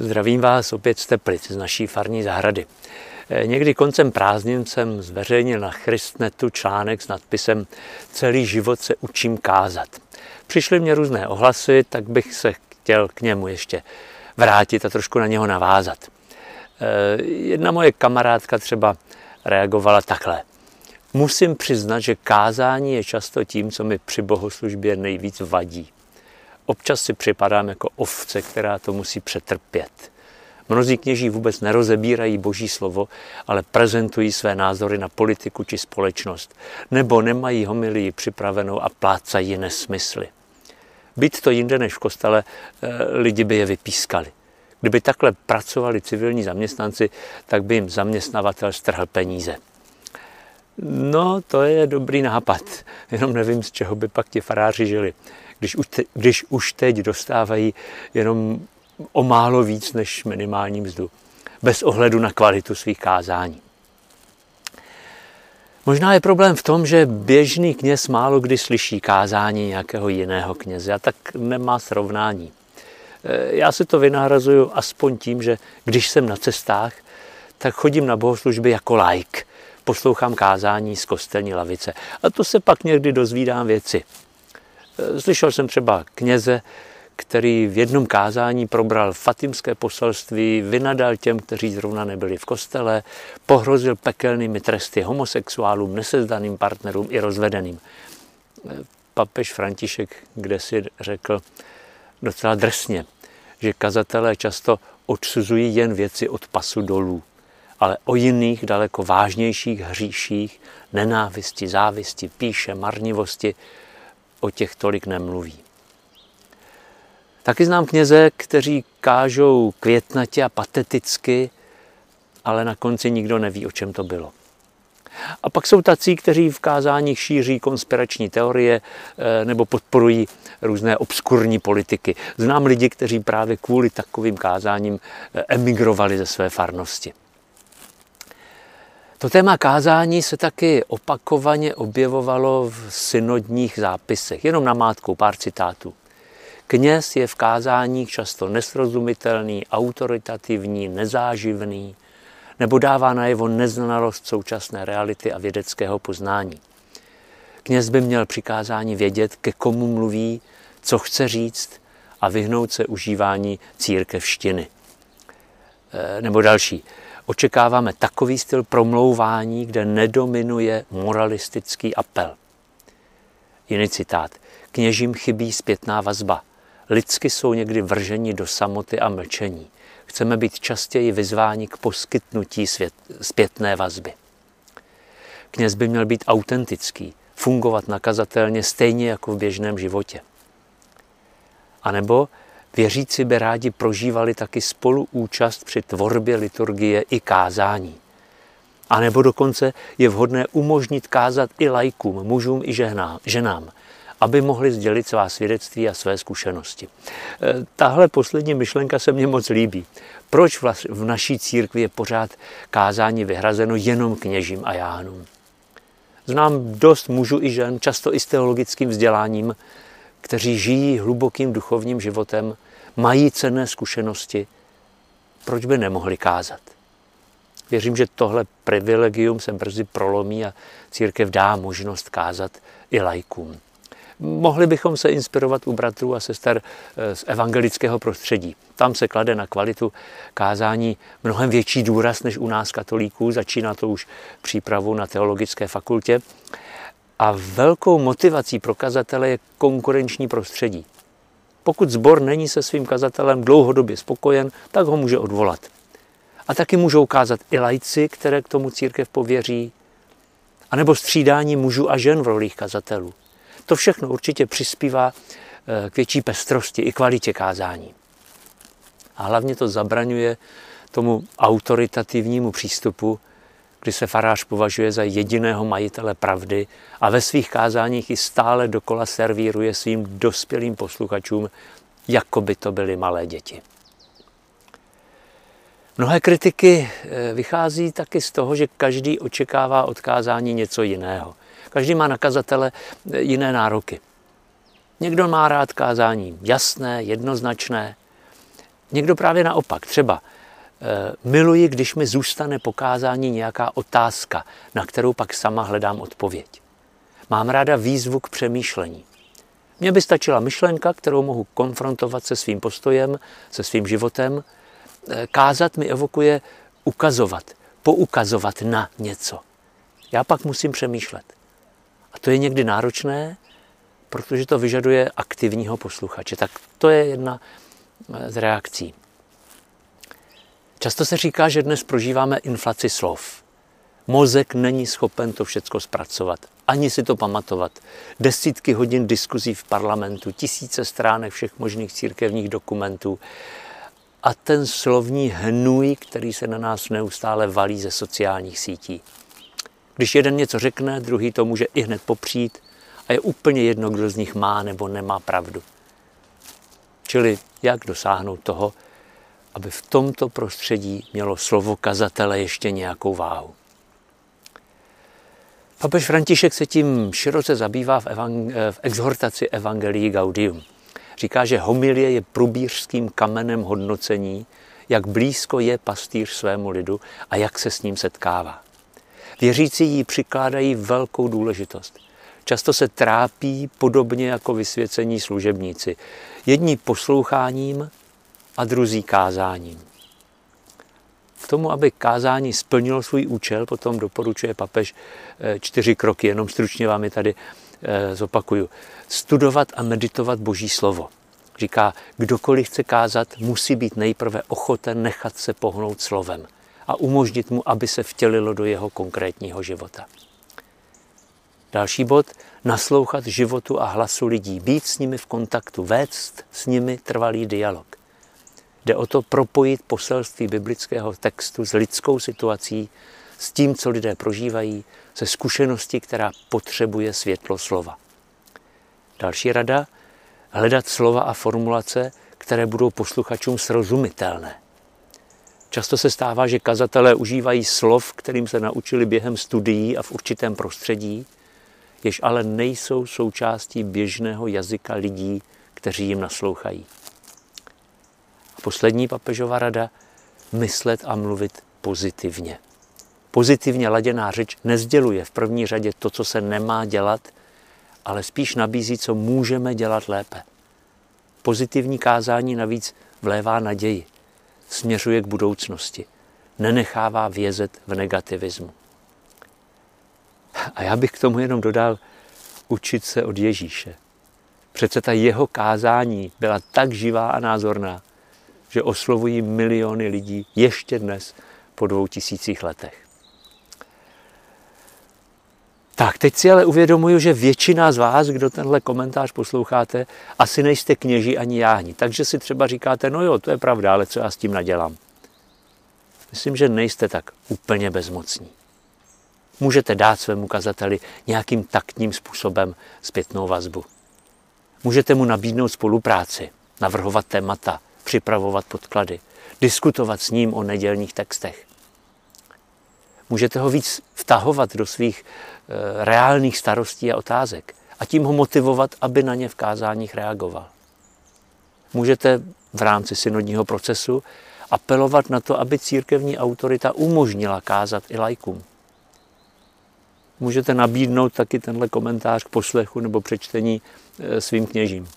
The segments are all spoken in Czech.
Zdravím vás opět z Teplic, z naší farní zahrady. Eh, někdy koncem prázdnin jsem zveřejnil na Christnetu článek s nadpisem Celý život se učím kázat. Přišly mě různé ohlasy, tak bych se chtěl k němu ještě vrátit a trošku na něho navázat. Eh, jedna moje kamarádka třeba reagovala takhle. Musím přiznat, že kázání je často tím, co mi při bohoslužbě nejvíc vadí. Občas si připadám jako ovce, která to musí přetrpět. Mnozí kněží vůbec nerozebírají boží slovo, ale prezentují své názory na politiku či společnost, nebo nemají homilii připravenou a plácají nesmysly. Být to jinde než v kostele, eh, lidi by je vypískali. Kdyby takhle pracovali civilní zaměstnanci, tak by jim zaměstnavatel strhl peníze. No, to je dobrý nápad, jenom nevím, z čeho by pak ti faráři žili když už, te, když už teď dostávají jenom o málo víc než minimální mzdu, bez ohledu na kvalitu svých kázání. Možná je problém v tom, že běžný kněz málo kdy slyší kázání nějakého jiného kněze a tak nemá srovnání. E, já si to vynahrazuju aspoň tím, že když jsem na cestách, tak chodím na bohoslužby jako like. Poslouchám kázání z kostelní lavice. A to se pak někdy dozvídám věci. Slyšel jsem třeba kněze, který v jednom kázání probral fatimské poselství, vynadal těm, kteří zrovna nebyli v kostele, pohrozil pekelnými tresty homosexuálům, nesezdaným partnerům i rozvedeným. Papež František kde si řekl docela drsně, že kazatelé často odsuzují jen věci od pasu dolů, ale o jiných daleko vážnějších hříších, nenávisti, závisti, píše, marnivosti, o těch tolik nemluví. Taky znám kněze, kteří kážou květnatě a pateticky, ale na konci nikdo neví, o čem to bylo. A pak jsou tací, kteří v kázáních šíří konspirační teorie eh, nebo podporují různé obskurní politiky. Znám lidi, kteří právě kvůli takovým kázáním eh, emigrovali ze své farnosti. To téma kázání se taky opakovaně objevovalo v synodních zápisech, jenom na mátku pár citátů. Kněz je v kázáních často nesrozumitelný, autoritativní, nezáživný, nebo dává najevo neznalost současné reality a vědeckého poznání. Kněz by měl při kázání vědět, ke komu mluví, co chce říct a vyhnout se užívání církevštiny. E, nebo další. Očekáváme takový styl promlouvání, kde nedominuje moralistický apel. Jiný citát. Kněžím chybí zpětná vazba. Lidsky jsou někdy vrženi do samoty a mlčení. Chceme být častěji vyzváni k poskytnutí svět, zpětné vazby. Kněz by měl být autentický, fungovat nakazatelně stejně jako v běžném životě. A nebo Věřící by rádi prožívali taky spoluúčast při tvorbě liturgie i kázání. A nebo dokonce je vhodné umožnit kázat i lajkům, mužům i ženám, aby mohli sdělit svá svědectví a své zkušenosti. E, tahle poslední myšlenka se mně moc líbí. Proč v naší církvi je pořád kázání vyhrazeno jenom kněžím a jánům? Znám dost mužů i žen, často i s teologickým vzděláním, kteří žijí hlubokým duchovním životem, mají cenné zkušenosti, proč by nemohli kázat? Věřím, že tohle privilegium se brzy prolomí a církev dá možnost kázat i lajkům. Mohli bychom se inspirovat u bratrů a sester eh, z evangelického prostředí. Tam se klade na kvalitu kázání mnohem větší důraz než u nás katolíků. Začíná to už přípravu na teologické fakultě. A velkou motivací pro kazatele je konkurenční prostředí. Pokud zbor není se svým kazatelem dlouhodobě spokojen, tak ho může odvolat. A taky můžou kázat i lajci, které k tomu církev pověří, anebo střídání mužů a žen v rolích kazatelů. To všechno určitě přispívá eh, k větší pestrosti i kvalitě kázání. A hlavně to zabraňuje tomu autoritativnímu přístupu, kdy se farář považuje za jediného majitele pravdy a ve svých kázáních i stále dokola servíruje svým dospělým posluchačům, jako by to byly malé děti. Mnohé kritiky eh, vychází taky z toho, že každý očekává od kázání něco jiného. Každý má na kazatele eh, jiné nároky. Někdo má rád kázání jasné, jednoznačné, někdo právě naopak, třeba miluji, když mi zůstane pokázání nějaká otázka, na kterou pak sama hledám odpověď. Mám ráda výzvu k přemýšlení. Mně by stačila myšlenka, kterou mohu konfrontovat se svým postojem, se svým životem. E, kázat mi evokuje ukazovat, poukazovat na něco. Já pak musím přemýšlet. A to je někdy náročné, protože to vyžaduje aktivního posluchače. Tak to je jedna z reakcí. Často se říká, že dnes prožíváme inflaci slov. Mozek není schopen to všechno zpracovat, ani si to pamatovat. Desítky hodin diskuzí v parlamentu, tisíce stránek všech možných církevních dokumentů a ten slovní hnůj, který se na nás neustále valí ze sociálních sítí. Když jeden něco řekne, druhý to může i hned popřít a je úplně jedno, kdo z nich má nebo nemá pravdu. Čili jak dosáhnout toho, aby v tomto prostředí mělo slovo kazatele ještě nějakou váhu. Papež František se tím široce zabývá v, evang- v exhortaci Evangelii Gaudium. Říká, že homilie je průbířským kamenem hodnocení, jak blízko je pastýř svému lidu a jak se s ním setkává. Věřící jí přikládají velkou důležitost. Často se trápí podobně jako vysvěcení služebníci. Jedni posloucháním a druzí kázáním. K tomu, aby kázání splnilo svůj účel, potom doporučuje papež eh, čtyři kroky, jenom stručně vám je tady eh, zopakuju. Studovat a meditovat Boží slovo. Říká, kdokoliv chce kázat, musí být nejprve ochoten nechat se pohnout slovem a umožnit mu, aby se vtělilo do jeho konkrétního života. Další bod, naslouchat životu a hlasu lidí, být s nimi v kontaktu, vést s nimi trvalý dialog. Jde o to propojit poselství biblického textu s lidskou situací, s tím, co lidé prožívají, se zkušeností, která potřebuje světlo slova. Další rada, hledat slova a formulace, které budou posluchačům srozumitelné. Často se stává, že kazatelé užívají slov, kterým se naučili během studií a v určitém prostředí, jež ale nejsou součástí běžného jazyka lidí, kteří jim naslouchají. A poslední papežová rada, myslet a mluvit pozitivně. Pozitivně laděná řeč nezděluje v první řadě to, co se nemá dělat, ale spíš nabízí, co můžeme dělat lépe. Pozitivní kázání navíc vlévá naději, směřuje k budoucnosti, nenechává vězet v negativismu. A já bych k tomu jenom dodal, učit se od Ježíše. Přece ta jeho kázání byla tak živá a názorná, že oslovují miliony lidí ještě dnes po dvou tisících letech. Tak, teď si ale uvědomuju, že většina z vás, kdo tenhle komentář posloucháte, asi nejste kněží ani jáhni. Takže si třeba říkáte, no jo, to je pravda, ale co já s tím nadělám? Myslím, že nejste tak úplně bezmocní. Můžete dát svému kazateli nějakým taktním způsobem zpětnou vazbu. Můžete mu nabídnout spolupráci, navrhovat témata, připravovat podklady, diskutovat s ním o nedělních textech. Můžete ho víc vtahovat do svých e, reálných starostí a otázek a tím ho motivovat, aby na ně v kázáních reagoval. Můžete v rámci synodního procesu apelovat na to, aby církevní autorita umožnila kázat i lajkům můžete nabídnout taky tenhle komentář k poslechu nebo přečtení eh, svým kněžím.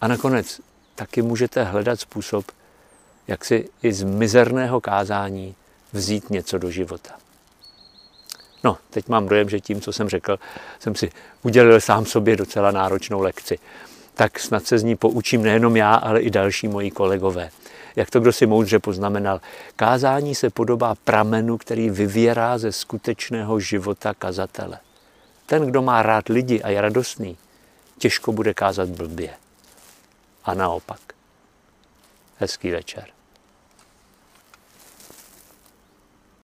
A nakonec taky můžete hledat způsob, jak si i z mizerného kázání vzít něco do života. No, teď mám dojem, že tím, co jsem řekl, jsem si udělil sám sobě docela náročnou lekci. Tak snad se z ní poučím nejenom já, ale i další moji kolegové jak to kdo si moudře poznamenal, kázání se podobá pramenu, který vyvěrá ze skutečného života kazatele. Ten, kdo má rád lidi a je radostný, těžko bude kázat blbě. A naopak. Hezký večer.